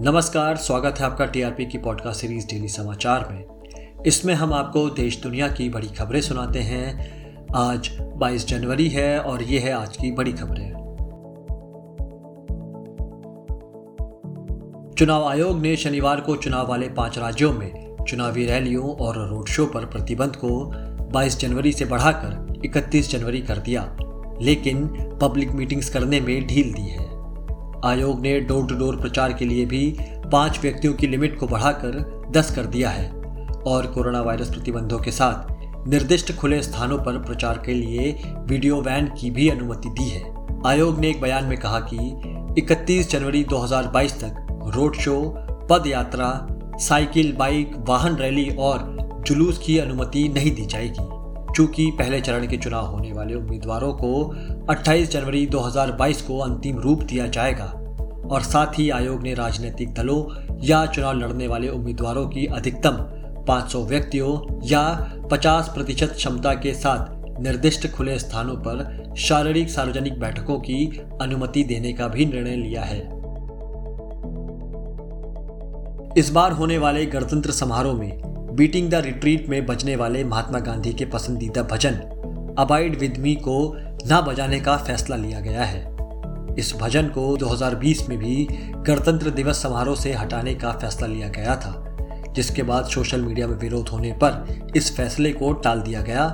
नमस्कार, स्वागत है आपका टीआरपी की पॉडकास्ट सीरीज़ डेली समाचार में। इसमें हम आपको देश दुनिया की बड़ी खबरें सुनाते हैं। आज 22 जनवरी है और ये है आज की बड़ी खबरें। चुनाव आयोग ने शनिवार को चुनाव वाले पाँच राज्यों में चुनावी रैलियों और रोड शो पर प्रतिबंध को 22 जनवरी से बढ़ाकर 31 जनवरी कर दिया। लेकिन पब्लिक मीटिंग्स करने में ढील दी है। आयोग ने डोर टू डोर प्रचार के लिए भी पाँच व्यक्तियों की लिमिट को बढ़ाकर दस कर दिया है और कोरोना वायरस प्रतिबंधों के साथ निर्दिष्ट खुले स्थानों पर प्रचार के लिए वीडियो वैन की भी अनुमति दी है। आयोग ने एक बयान में कहा कि 31 जनवरी 2022 तक रोड शो, पद यात्रा, साइकिल, बाइक, वाहन रैली और जुलूस की अनुमति नहीं दी जाएगी। चूँकि पहले चरण के चुनाव होने वाले उम्मीदवारों को 28 जनवरी 2022 को अंतिम रूप दिया जाएगा। और साथ ही आयोग ने राजनीतिक दलों या चुनाव लड़ने वाले उम्मीदवारों की अधिकतम 500 व्यक्तियों या 50 प्रतिशत क्षमता के साथ निर्दिष्ट खुले स्थानों पर शारीरिक सार्वजनिक बैठकों की अनुमति देने का भी निर्णय लिया है। इस बार होने वाले गणतंत्र समारोह में बीटिंग द रिट्रीट में बजने वाले महात्मा गांधी के पसंदीदा भजन अबाइड विद मी को न बजाने का फैसला लिया गया है। इस भजन को 2020 में भी गणतंत्र दिवस समारोह से हटाने का फैसला लिया गया था, जिसके बाद सोशल मीडिया में विरोध होने पर इस फैसले को टाल दिया गया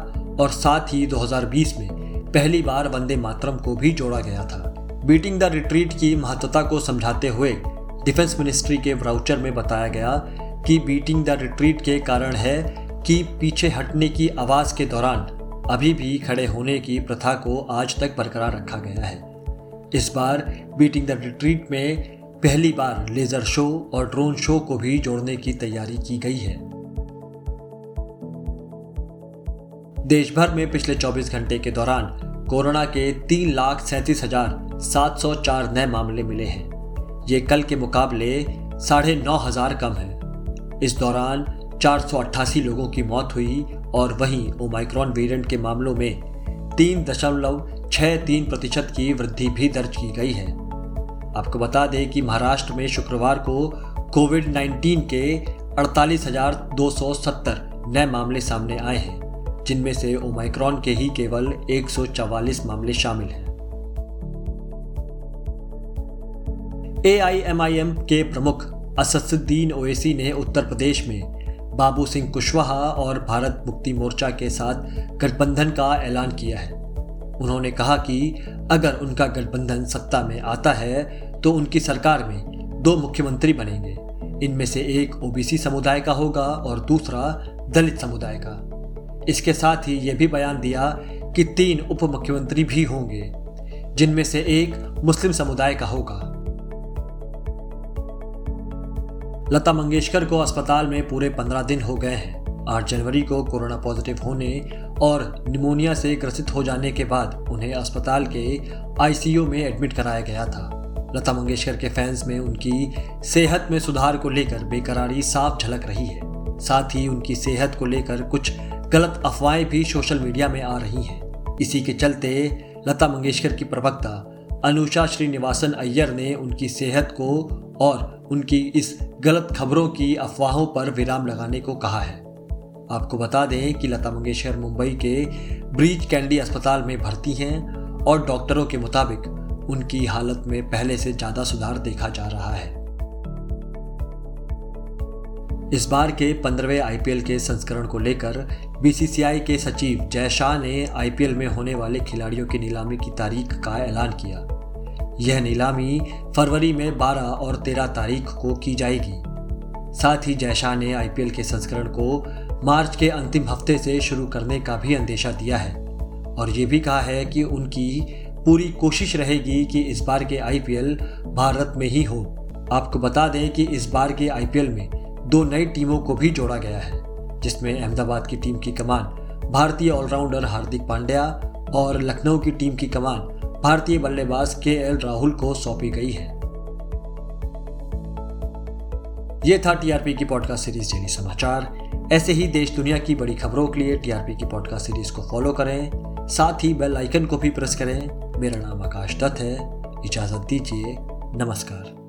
और साथ ही 2020 में पहली बार वंदे मातरम को भी जोड़ा गया था। बीटिंग द रिट्रीट की महत्वता को समझाते हुए डिफेंस मिनिस्ट्री के ब्राउचर में बताया गया कि बीटिंग द रिट्रीट के कारण है कि पीछे हटने की आवाज़ के दौरान अभी भी खड़े होने की प्रथा को आज तक बरकरार रखा गया है। इस बार बीटिंग द रिट्रीट में पहली बार लेजर शो और ड्रोन शो को भी जोड़ने की तैयारी की गई है। देश भर में पिछले 24 घंटे के दौरान कोरोना के तीन लाख सैंतीस हज़ार सात सौ चार नए मामले मिले हैं। ये कल के मुकाबले साढ़े नौ हज़ार कम है। इस दौरान चार सौ अट्ठासी लोगों की मौत हुई और वहीं ओमाइक्रॉन वेरिएंट के मामलों में तीन दशमलव छह तीन प्रतिशत की वृद्धि भी दर्ज की गई है। आपको बता दें कि महाराष्ट्र में शुक्रवार को कोविड 19 के अड़तालीस नए मामले सामने आए हैं, जिनमें से ओमाइक्रॉन के ही केवल 144 मामले शामिल हैं। ए के प्रमुख असदुद्दीन ओवैसी ने उत्तर प्रदेश में बाबू सिंह कुशवाहा और भारत मुक्ति मोर्चा के साथ गठबंधन का ऐलान किया है। उन्होंने कहा कि अगर उनका गठबंधन सत्ता में आता है तो उनकी सरकार में दो मुख्यमंत्री बनेंगे। इनमें से एक ओबीसी समुदाय का होगा और दूसरा दलित समुदाय का। इसके साथ ही यह भी बयान दिया कि तीन उप मुख्यमंत्री भी होंगे, जिनमें से एक मुस्लिम समुदाय का होगा। लता मंगेशकर को अस्पताल में पूरे पंद्रह दिन हो गए हैं। आठ जनवरी को कोरोना पॉजिटिव होने और निमोनिया से ग्रसित हो जाने के बाद उन्हें अस्पताल के आईसीयू में एडमिट कराया गया था। लता मंगेशकर के फैंस में उनकी सेहत में सुधार को लेकर बेकरारी साफ़ झलक रही है। साथ ही उनकी सेहत को लेकर कुछ गलत अफवाहें भी सोशल मीडिया में आ रही हैं। इसी के चलते लता मंगेशकर की प्रवक्ता अनुषा श्रीनिवासन अय्यर ने उनकी सेहत को और उनकी इस गलत खबरों की अफवाहों पर विराम लगाने को कहा है। आपको बता दें कि लता मंगेशकर मुंबई के ब्रीच कैंडी अस्पताल में भर्ती हैं और डॉक्टरों के मुताबिक उनकी हालत में पहले से ज़्यादा सुधार देखा जा रहा है। इस बार के पंद्रहवें आईपीएल के संस्करण को लेकर बीसीसीआई के सचिव जय शाह ने आईपीएल में होने वाले खिलाड़ियों की नीलामी की तारीख का ऐलान किया। यह नीलामी फरवरी में 12 और 13 तारीख को की जाएगी। साथ ही जय शाह ने आईपीएल के संस्करण को मार्च के अंतिम हफ़्ते से शुरू करने का भी अंदेशा दिया है और ये भी कहा है कि उनकी पूरी कोशिश रहेगी कि इस बार के आईपीएल भारत में ही हो। आपको बता दें कि इस बार के आईपीएल में दो नई टीमों को भी जोड़ा गया है, जिसमें अहमदाबाद की टीम की कमान भारतीय ऑलराउंडर हार्दिक पांड्या और लखनऊ की टीम की कमान भारतीय बल्लेबाज के एल राहुल को सौंपी गई है। ये था टीआरपी की पॉडकास्ट सीरीज़ डेली समाचार। ऐसे ही देश दुनिया की बड़ी खबरों के लिए टीआरपी की पॉडकास्ट सीरीज़ को फॉलो करें। साथ ही बेल आइकन को भी प्रेस करें। मेरा नाम आकाश दत्त है। इजाज़त दीजिए। नमस्कार।